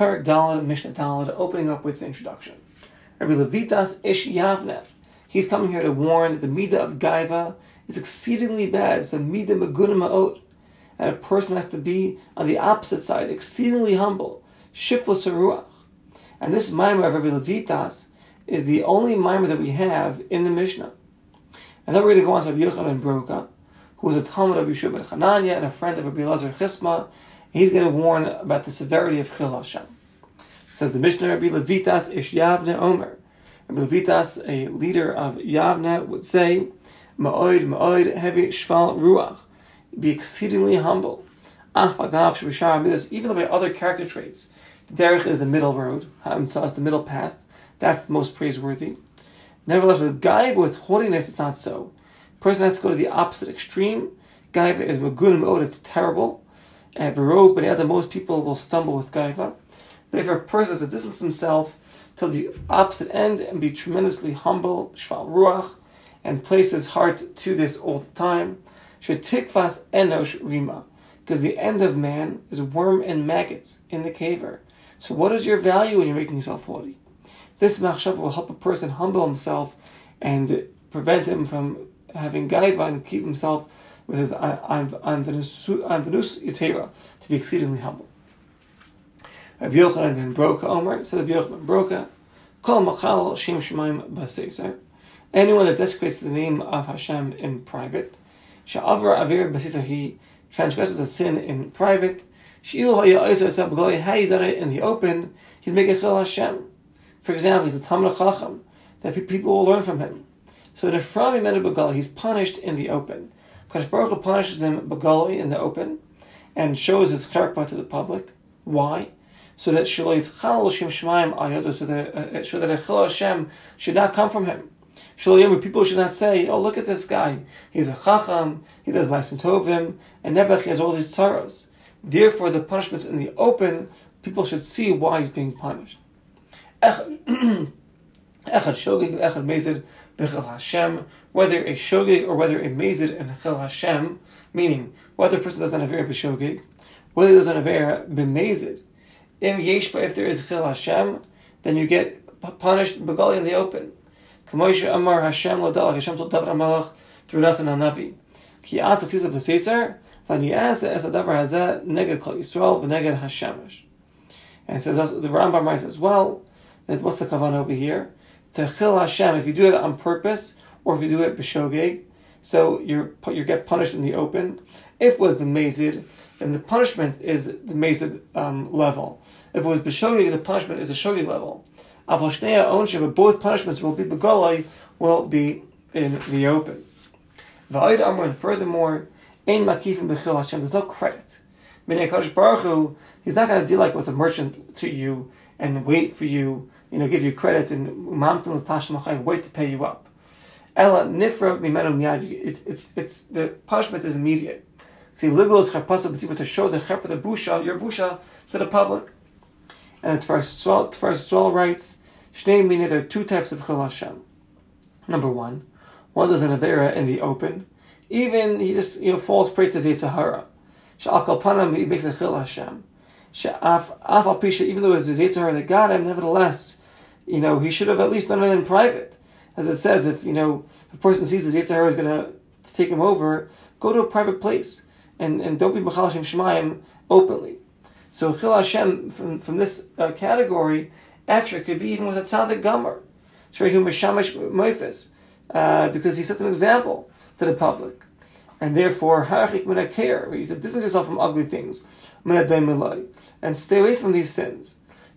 Parak Dalad, Mishnah Dalad, opening up with the introduction. Rabbi Levitas Ish Yavne. He's coming here to warn that the Midah of Gaiva is exceedingly bad. It's a Midah Meguna Ma'ot. And a person has to be on the opposite side, exceedingly humble. Shiflus Ruach. And this mimer of Rabbi Levitas is the only mimer that we have in the Mishnah. And then we're going to go on to Rabbi Yochanan ben Broka, who was a Talmud of Yeshua ben Chananya and a friend of Rabbi Lazar Chisma. He's going to warn about the severity of Chil Hashem. Says the Mishnah, Rabbi Levitas Ish Yavne Omer. Rabbi Levitas, a leader of Yavne, would say, Ma'oid, Ma'oid, heavy Shval Ruach. Be exceedingly humble. Ach Shabashar even though by other character traits, derech is the middle road, um, so it's the middle path. That's the most praiseworthy. Nevertheless, with gaiva, with haughtiness, it's not so. A person has to go to the opposite extreme. Gaiva is magunim od, it's terrible. Verov ben most people will stumble with gaiva. Therefore, a person to distance himself to the opposite end and be tremendously humble, shval ruach, and place his heart to this all the time. Shetikvas enosh rima, because the end of man is worm and maggots in the caver. So, what is your value when you're making yourself haughty? This machshav will help a person humble himself and prevent him from having gaiva and keep himself with his anvenus yitera to be exceedingly humble. Rabbi Yochanan ben Broka Omer said Rabbi Yochanan ben Broka, Kol machal shem shemaim b'seiser. Anyone that desecrates the name of Hashem in private, sha'avar avir b'seiser, he transgresses a sin in private. She'ilu ha'ya oisa had he done it in the open, he'd make a chil Hashem. For example, he's a Talmud Chacham that people will learn from him. So if the Frami Begal, he's punished in the open. Kadosh punishes him Begali in the open and shows his character to the public. Why? So that so that uh, Echel Hashem should not come from him. Shaloyim, people should not say, "Oh, look at this guy. He's a Chacham. He does Ma'asim Tovim, and Nebuch has all these sorrows." Therefore, the punishments in the open, people should see why he's being punished. Echad shogig, echad bechel Hashem, whether a shogig or whether a mezid and chel Hashem, meaning whether a person does not avera b'shogig, whether he does not avera b'mezid, im yeshba, if there is chel Hashem, then you get punished begali in the open. Kamoisha Amar Hashem Lodalach, Hashem told David HaMelech through Nasan HaNavi. Ki ata tzisa b'seitzer, v'niyasa es adavar hazeh neged kol Yisrael v'neged Hashemesh. And it says the Rambam writes as well, that what's the kavan over here? Techil Hashem, if you do it on purpose, or if you do it b'shogeg, so you you get punished in the open. If it was b'mezid, then the punishment is the mezid um, level. If it was b'shogeg, the punishment is the shogeg level. Avoshnei ownership, but both punishments will be begolai, will be in the open. Va'id Amr, and furthermore, ein makifim b'chil Hashem, there's no credit. Meaning, Baruch Hu, he's not going to deal like with a merchant to you and wait for you you know, give you credit and wait to pay you up. Ella nifra mimenu miyad. It's it's the punishment is immediate. See, liglos charpasa to show the chepa the busha your busha to the public. And the first Tfaris writes, Shnei meaning there are two types of chil Hashem. Number one, one does an avera in the open. Even he just you know falls prey to Yitzhahara. Sha'al kalpanam he makes a chil Hashem. Sha'af af pisha even though it's Yitzhahara that got him, nevertheless you know, he should have at least done it in private. As it says, if, you know, a person sees his Yitzhar is going to take him over, go to a private place and, and don't be B'chal Hashem Shemayim openly. So Chil Hashem, from, from this uh, category, after could be even with a tzaddik gomer, Shrehu Moifis, uh, because he sets an example to the public. And therefore, Harachik Menakir, he said, distance yourself from ugly things, and stay away from these sins.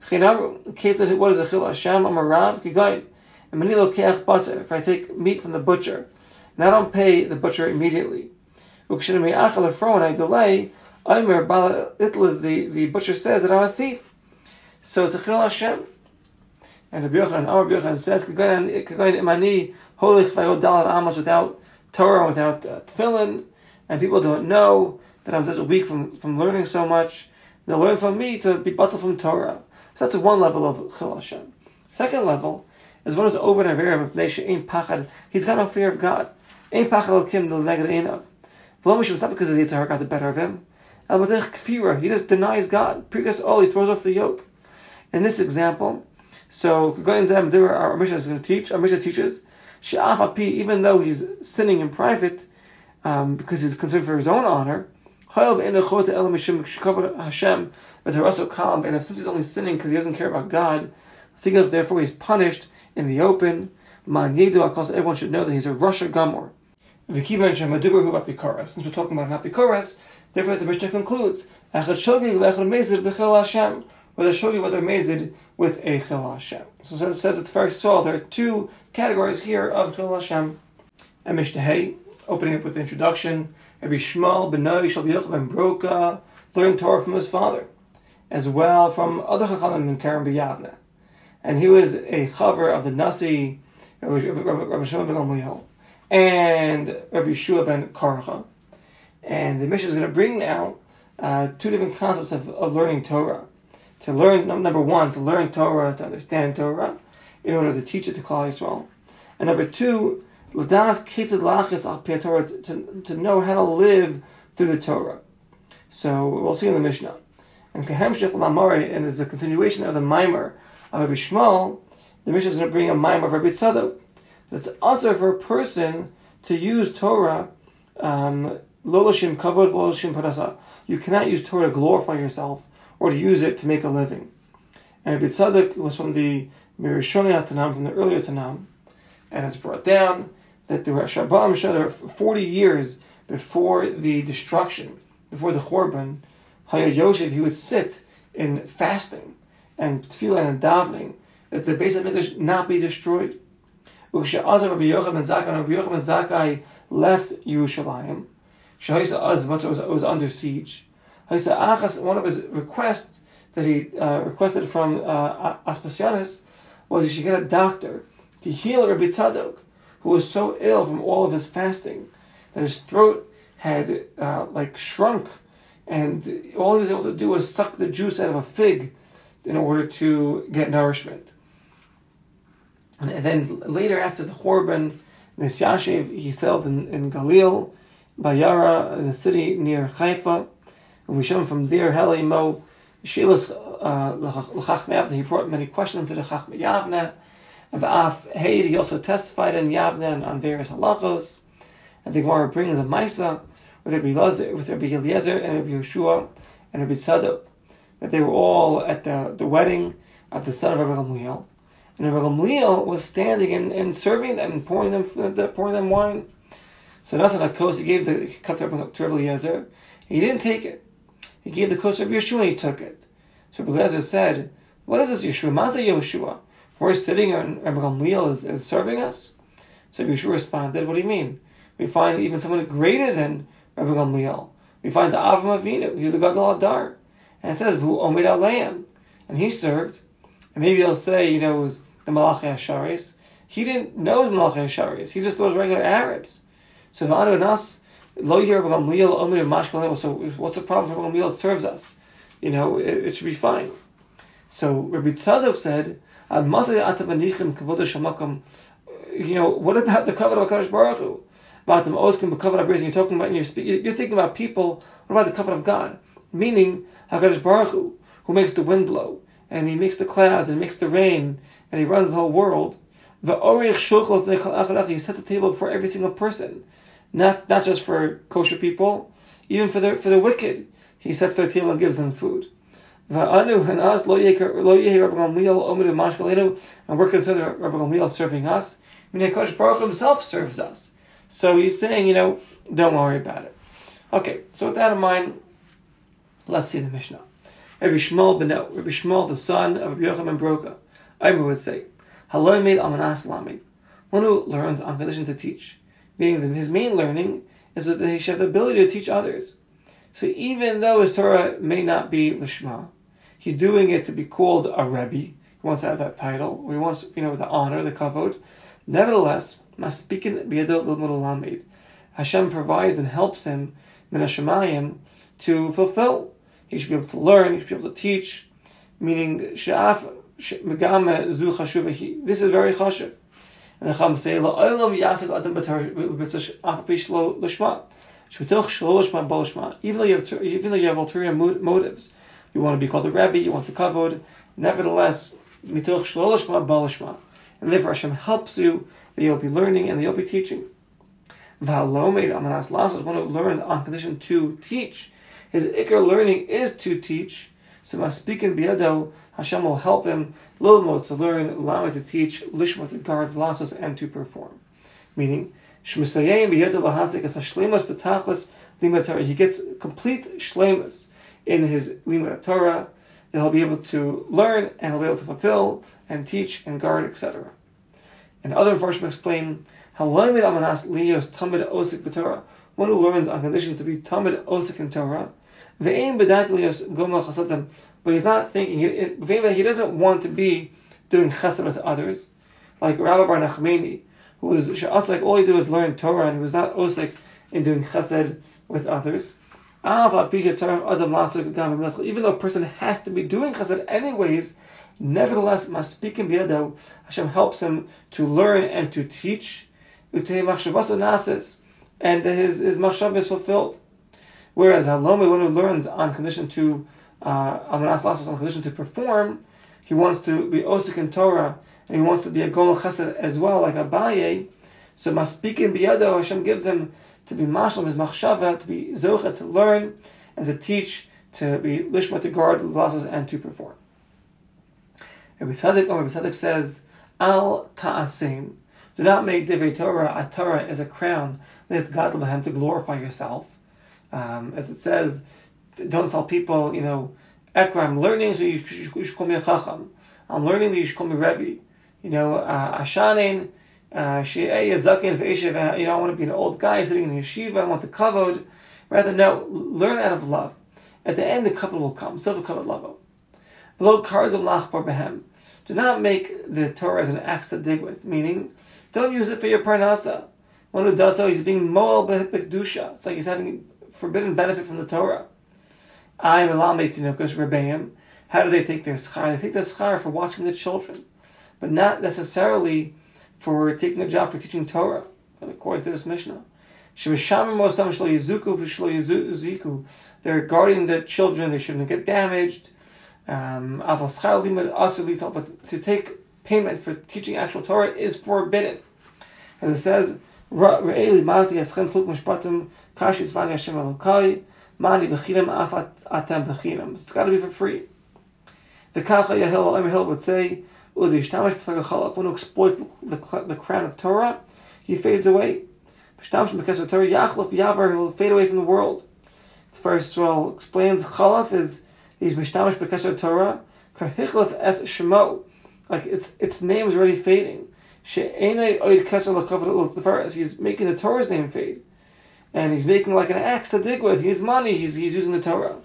What is a chil Hashem? I'm a rav kigayin. Keach baser. If I take meat from the butcher, and I don't pay the butcher immediately, when I delay, Omer Bala Itl the the butcher says that I'm a thief. So it's a chil Hashem. And the Yochanan, our Yochanan says, "Kagayin imani holich vayod dalat amos without Torah, without uh, tefillin, and people don't know that I'm such a weak from from learning so much. They'll learn from me to be battle from Torah. So that's one level of Chil Hashem. Second level is one who's over an Avera of Ain't Pachad. He's got no fear of God. Ain't Pachad al Kim the negative Einav. V'lo not because his Yitzhar got the better of him. Al Kfira, he just denies God. Prikas all, he throws off the yoke. in this example, so going to Zamadur, our Mishnah is going to teach. Our Mishnah teaches even though he's sinning in private um, because he's concerned for his own honor. But they're also calm, and if since he's only sinning because he doesn't care about God, therefore he's punished in the open. Everyone should know that he's a Rasha Gamor. Since we're talking about Apikoras, therefore the Mishnah concludes, whether shogi whether mazid with a chil Hashem. So it says it's very small. There are two categories here of chil Hashem. And Mishnah Hay, opening up with the introduction, Rabbi Shmuel Benoi Shal Ben Broka learned Torah from his father, as well from other chachamim in Karen B'Yavne. And he was a chaver of the Nasi, Rabbi Shmuel Ben Gamliel, and Rabbi Shua ben Karcha. And the mission is going to bring now uh, two different concepts of, of learning Torah. To learn, number one, to learn Torah, to understand Torah, in order to teach it to Klal Yisrael. And number two, Ladas Lachis Al Torah, to know how to live through the Torah. So we'll see in the Mishnah. And Kahemshech Lamari, and as a continuation of the Mimer of Rabbi Shmuel, the Mishnah is going to bring a Mimer of Rabbi Tzadok. It's also for a person to use Torah, um, Loloshim Kavod Loloshim Parasa. You cannot use Torah to glorify yourself or to use it to make a living. And Rabbi Tzadok was from the Mirishoni Tanam, from the earlier Tanam, and it's brought down that were Shabbat there 40 years before the destruction, before the Chorban, Hayat Yoshev, he would sit in fasting and tefillah and davening that the base of Mikdash not be destroyed. Ukshe'azar Rabbi ben Zakkai, Rabbi Yochanan Zakkai left Yerushalayim. Shahisa Az was, was under siege. Haysa Achas, one of his requests that he uh, requested from uh, Aspasianus was he should get a doctor to heal Rabbi Tzadok, who was so ill from all of his fasting that his throat had uh, like shrunk, and all he was able to do was suck the juice out of a fig in order to get nourishment. And then later, after the Chorban, Nisyashiv, he settled in, in Galil, Bayara, the city near Haifa. And we show him from there, Helimo, Shilas uh, he brought many questions to the Chachme Yavne. And V'af Heid, he also testified in Yavne on various halachos. And the Gemara brings a Maisa with Rabbi, with Rabbi Eliezer and Rabbi Yeshua and Rabbi Tzadok, that they were all at the, the wedding of the son of Rabbi Gamliel. And Rabbi Gamliel was standing and, and serving them and pouring them pouring them wine. So Nasan HaKos, he gave the cup to Rabbi Eliezer. He didn't take it. He gave the kos to Rabbi Yeshua and he took it. So Rabbi Eliezer said, What is this Yeshua? Maza Yeshua? We're sitting and Rabbi Gamliel is, is serving us? So Yeshua responded, What do you mean? We find even someone greater than Rabbi Gamliel. We find the Avram Avinu, he's the Gadol Adar. And it says, Vu Omid Aleim. And he served. And maybe he'll say, you know, it was the Malachi Asharis. He didn't know the Malachi Asharis. He just was regular Arabs. So V'anu and us, Lo Yir Gamliel Omer Mashkalel. So what's the problem if Gamliel serves us? You know, it, it, should be fine. So Rabbi Tzadok said, you know, what about the cover of Kadosh Baruch Hu? You're talking about you're, you're thinking about people. What about the cover of God? Meaning Hakadosh Baruch Hu, who makes the wind blow, and he makes the clouds and makes the rain and he runs the whole world. The Orich Shulchan, he sets a table for every single person, not not just for kosher people, even for the for the wicked. He sets their table and gives them food. And we're considered Rabbi Gamliel serving us. I mean, Kodesh Baruch himself serves us. So he's saying, you know, don't worry about it. Okay, so with that in mind, let's see the Mishnah. Rabbi Shmuel Beno, Rabbi Shmuel, the son of Rabbi Yochanan Broka, Aimer would say, Haloi made Amanas Lamid, one who learns on condition to teach, meaning that his main learning is that he should have the ability to teach others. So even though his Torah may not be Lishma, he's doing it to be called a Rebbe. He wants to have that title. He wants, you know, the honor, the kavod. Nevertheless. Hashem provides and helps him, min to fulfill. He should be able to learn. He should be able to teach. Meaning, she'af this is very chashuv. And the Chum say, "La'olam yasik adam b'tar af b'shlo l'shma." Even though you have even though you have ulterior motives You want to be called a Rebbe, you want the kavod. Nevertheless, mitoch shlolashma balashma. And therefore Hashem helps you that you'll be learning and that you'll be teaching. V'halomed amanas lasos, one who learns on condition to teach. His ikar learning is to teach. So maspikin biyado, Hashem will help him lilmo to learn, allow to teach, lishma to guard lasos and to perform. Meaning, shmisayim biyado lahasik as hashlemas betachlis limud He gets complete shlemas in his limud Torah that he'll be able to learn and he'll be able to fulfill and teach and guard, etc. And other versions explain how Lamed Amanas Lios Tamid Osik B'Torah, one who learns on condition to be Tamid Osik in Torah, Ve'im B'dat Lios Gomel Chasatim, but he's not thinking, he, he doesn't want to be doing chesed with others, like Rabbah Bar Nachmani, who was Sha'asik, all he did was learn Torah, and he was not Osik in doing chesed with others. Even though a person has to be doing chesed anyways, nevertheless, maspikim biyado, Hashem helps him to learn and to teach, and his his machshav is fulfilled. Whereas Halomi, one who learns on condition to uh, on condition to perform, he wants to be osik in Torah and he wants to be a gomel chesed as well, like a Abaye. So maspikim biyado, Hashem gives him to be mashlam his machshava, to be zocha, to learn, and to teach, to be lishma, to guard the and to perform. Rabbi Tzadok, or Rabbi Tzadok says, Al ta'asim, do not make divrei Torah a Torah as a crown that God him to glorify yourself. Um, as it says, don't tell people, you know, Ekra, I'm learning, so you, you, you should call me a chacham. I'm learning, you should call me Rebbe. You know, uh, Ashanin, uh, you know, I want to be an old guy sitting in yeshiva, I want the kavod. Rather, no, learn out of love. At the end, the kavod will come. Silver kavod lavo. Below kardum lachbar behem. Do not make the Torah as an axe to dig with, meaning, don't use it for your parnasa. One who does so, he's being moel bekdusha. It's like he's having forbidden benefit from the Torah. I am elamei rebbeim. How do they take their schar? They take their schar for watching the children, but not necessarily for taking a job for teaching Torah, according to this Mishnah. They're guarding the children, they shouldn't get damaged. Um, but to take payment for teaching actual Torah is forbidden. As it says, it's got to be for free. The Kacha Yahil would say, one who exploits the, the crown of Torah, he fades away. Torah, Yachlaf Yavar, he will fade away from the world. The Tiferes Yisrael explains Chalaf is he's Mishtamish of Torah, Karhichlaf es Shemo. Like its its name is already fading. He's making the Torah's name fade. And he's making like an axe to dig with. He needs money, he's, he's using the Torah.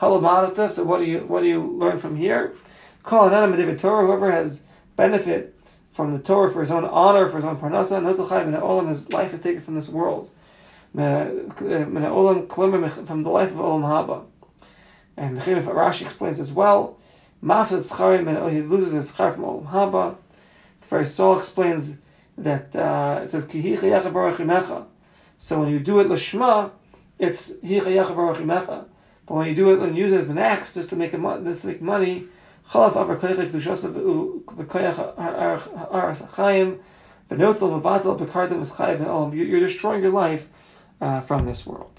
Halamadata, so what do you what do you learn from here? Call an David Torah, whoever has benefit from the Torah for his own honor, for his own parnasa, olam, his life is taken from this world. From the life of Olam Haba. And Rashi explains as well, he loses his schar from Olam Haba. The first Saul explains that uh, it says, So when you do it Lashma, it's But when you do it and use it as an axe just to make, a, just to make money, Chalaf avar aras You're destroying your life uh, from this world.